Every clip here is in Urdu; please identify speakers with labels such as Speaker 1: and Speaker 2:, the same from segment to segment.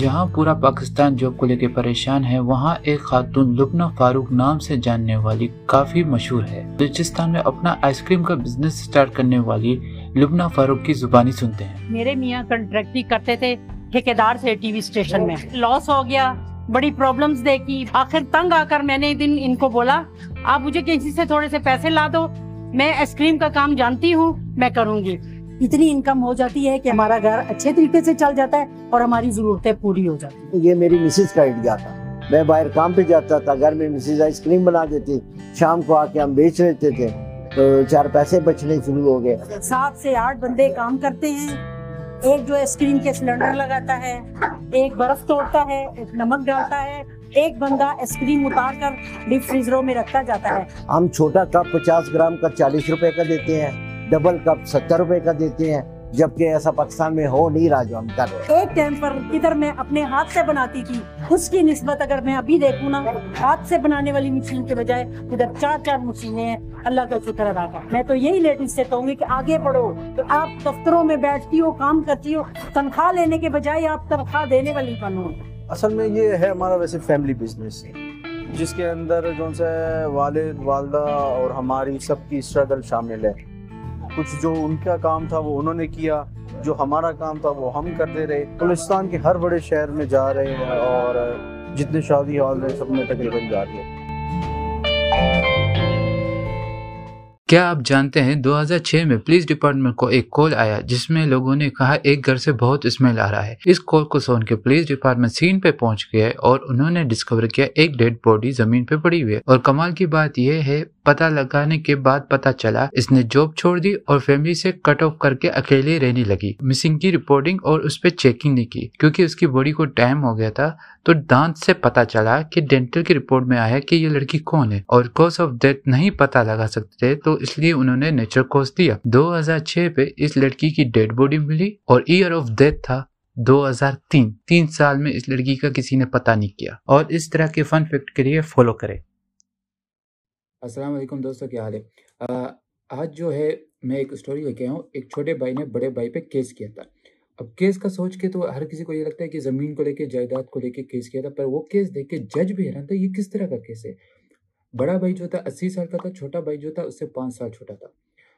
Speaker 1: جہاں پورا پاکستان جاب کو لے کے پریشان ہے، وہاں ایک خاتون لبنہ فاروق نام سے جاننے والی کافی مشہور ہے۔ بلوچستان میں اپنا آئس کریم کا بزنس سٹارٹ کرنے والی لبنہ فاروق کی زبانی سنتے ہیں۔
Speaker 2: میرے میاں کنٹریکٹری کرتے تھے ٹھیکیدار سے ٹی وی سٹیشن میں۔ لاس ہو گیا، بڑی پرابلمز دیکھی۔ آخر تنگ آ کر میں نے دن ان کو بولا، آپ مجھے کسی سے تھوڑے سے پیسے لا دو، میں آئس کریم کا کام جانتی ہوں، میں کروں گی۔ اتنی انکم ہو جاتی ہے کہ ہمارا گھر اچھے طریقے سے چل جاتا ہے اور ہماری ضرورتیں پوری ہو جاتی
Speaker 3: یہ میری مسز کا آئیڈیا تھا۔ میں باہر کام پہ جاتا تھا گھر میں مسز آئس کریم بنا دیتی شام کو آ کے ہم بیچ لیتے تھے۔ تو چار پیسے بچنے شروع ہو گئے۔
Speaker 2: سات سے آٹھ بندے کام کرتے ہیں۔ ایک جو آئس کریم کے سلنڈر لگاتا ہے ایک برف توڑتا ہے ایک نمک ڈالتا ہے۔ ایک بندہ آئس کریم اتار کر ڈیپ فریزروں میں رکھا جاتا ہے۔
Speaker 3: ہم چھوٹا کپ پچاس گرام کا چالیس روپے کا دیتے ہیں۔ ڈبل کپ ستر روپے کا دیتے ہیں جبکہ ایسا پاکستان میں ہو نہیں رہا جو ہم کر رہے ہیں۔
Speaker 2: ایک ٹائم پر ادھر میں اپنے ہاتھ سے بناتی تھی اس کی نسبت اگر میں ابھی دیکھوں نا ہاتھ سے بنانے والی مشین کے بجائے ادھر چار چار مشینیں ہیں۔ اللہ کا شکر ادا کر۔ میں تو یہی لیڈیز سے کہوں گی کہ آگے بڑھو تو آپ دفتروں میں بیٹھتی ہو کام کرتی ہو تنخواہ لینے کے بجائے آپ تنخواہ دینے والی بنو۔
Speaker 4: اصل میں یہ ہے ہمارا ویسے فیملی بزنس جس کے اندر جو سے والد والدہ اور ہماری سب کی اسٹرگل شامل ہے۔ کچھ جو ان کا کام تھا وہ انہوں نے کیا، جو ہمارا کام تھا وہ ہم کرتے رہے۔ بلوچستان کے ہر بڑے شہر میں جا رہے ہیں اور جتنے شادی ہال ہیں، سب میں تقریباً جا رہے ہیں۔
Speaker 1: کیا آپ جانتے ہیں دو ہزار چھ میں پولیس ڈپارٹمنٹ کو ایک کال آیا جس میں لوگوں نے کہا ایک گھر سے بہت اسمیل آ رہا ہے۔ اس کال کو سن کے پولیس ڈپارٹمنٹ سین پہ پہنچ گیا اور انہوں نے ڈسکور کیا ایک ڈیڈ باڈی زمین پہ پڑی ہوئی ہے۔ اور کمال کی بات یہ ہے، پتہ لگانے کے بعد پتہ چلا، اس نے جاب چھوڑ دی اور فیملی سے کٹ آف کر کے اکیلے رہنے لگی۔ مسنگ کی رپورٹنگ اور اس پہ چیکنگ نہیں کی، کیونکہ اس کی باڈی کو ٹائم ہو گیا تھا۔ تو دانت سے پتا چلا کہ ڈینٹل کی رپورٹ میں آیا کہ یہ لڑکی کون ہے اور کوز آف ڈیتھ نہیں پتا لگا سکتے تو اس لیے انہوں نے نیچر کوز دیا۔ دو ہزار چھ پہ اس لڑکی کی ڈیڈ باڈی ملی اور ایئر آف ڈیتھ تھا دو ہزار تین۔ تین سال میں اس لڑکی کا کسی نے پتا نہیں کیا۔ اور اس طرح کے فن فیکٹ کے لیے فالو کرے السلام علیکم دوستوں کیا حال ہے؟ آج جو ہے میں ایک اسٹوری لے کے آؤں ایک چھوٹے بھائی نے بڑے بھائی پہ کیس کیا تھا۔ اب کیس کا سوچ کے تو ہر کسی کو یہ لگتا ہے کہ زمین کو لے کے، جائیداد کو لے کے کیس کیا تھا، پر وہ کیس دیکھ کے جج بھی حیران تھا یہ کس طرح کا کیس ہے؟ بڑا بھائی جو تھا، اسی سال کا تھا، چھوٹا بھائی جو تھا، اس سے پانچ سال چھوٹا تھا۔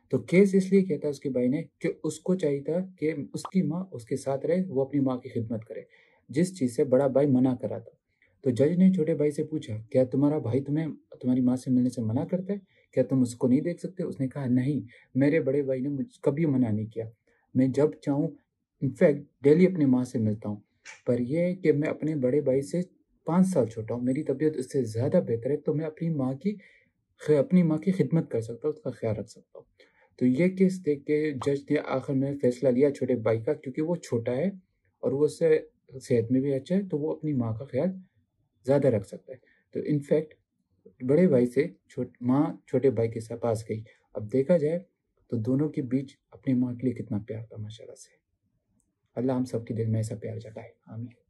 Speaker 1: تو کیس اس لیے کیا تھا اس کے بھائی نے کہ اس کو چاہیے تھا کہ اس کی ماں اس کے ساتھ رہے، وہ اپنی ماں کی خدمت کرے۔ جس چیز سے بڑا بھائی منع کرا تھا۔ تو جج نے چھوٹے بھائی سے پوچھا، کیا تمہارا بھائی تمہیں، تمہاری ماں سے ملنے سے منع کرتا ہے؟ کیا تم اس کو نہیں دیکھ سکتے؟ اس نے کہا، نہیں، میرے بڑے بھائی نے مجھ کبھی منع نہیں کیا۔ میں جب چاہوں انفیکٹ ڈیلی اپنی ماں سے ملتا ہوں۔ پر یہ کہ میں اپنے بڑے بھائی سے پانچ سال چھوٹا ہوں، میری طبیعت اس سے زیادہ بہتر ہے، تو میں اپنی ماں کی اپنی ماں کی خدمت کر سکتا ہوں، اس کا خیال رکھ سکتا ہوں۔ تو یہ کیس دیکھ کے جج نے آخر میں فیصلہ لیا چھوٹے بھائی کا، کیونکہ وہ چھوٹا ہے اور وہ اس سے صحت میں بھی اچھا ہے، تو وہ اپنی ماں کا خیال زیادہ رکھ سکتا ہے۔ تو انفیکٹ بڑے بھائی سے ماں چھوٹے بھائی کے ساتھ پاس گئی۔ اب دیکھا جائے تو دونوں کے بیچ اپنی ماں کے لیے کتنا پیار تھا ماشاء اللہ سے۔ اللہ ہم سب کے دل میں ایسا پیار جگہ ہے آمین۔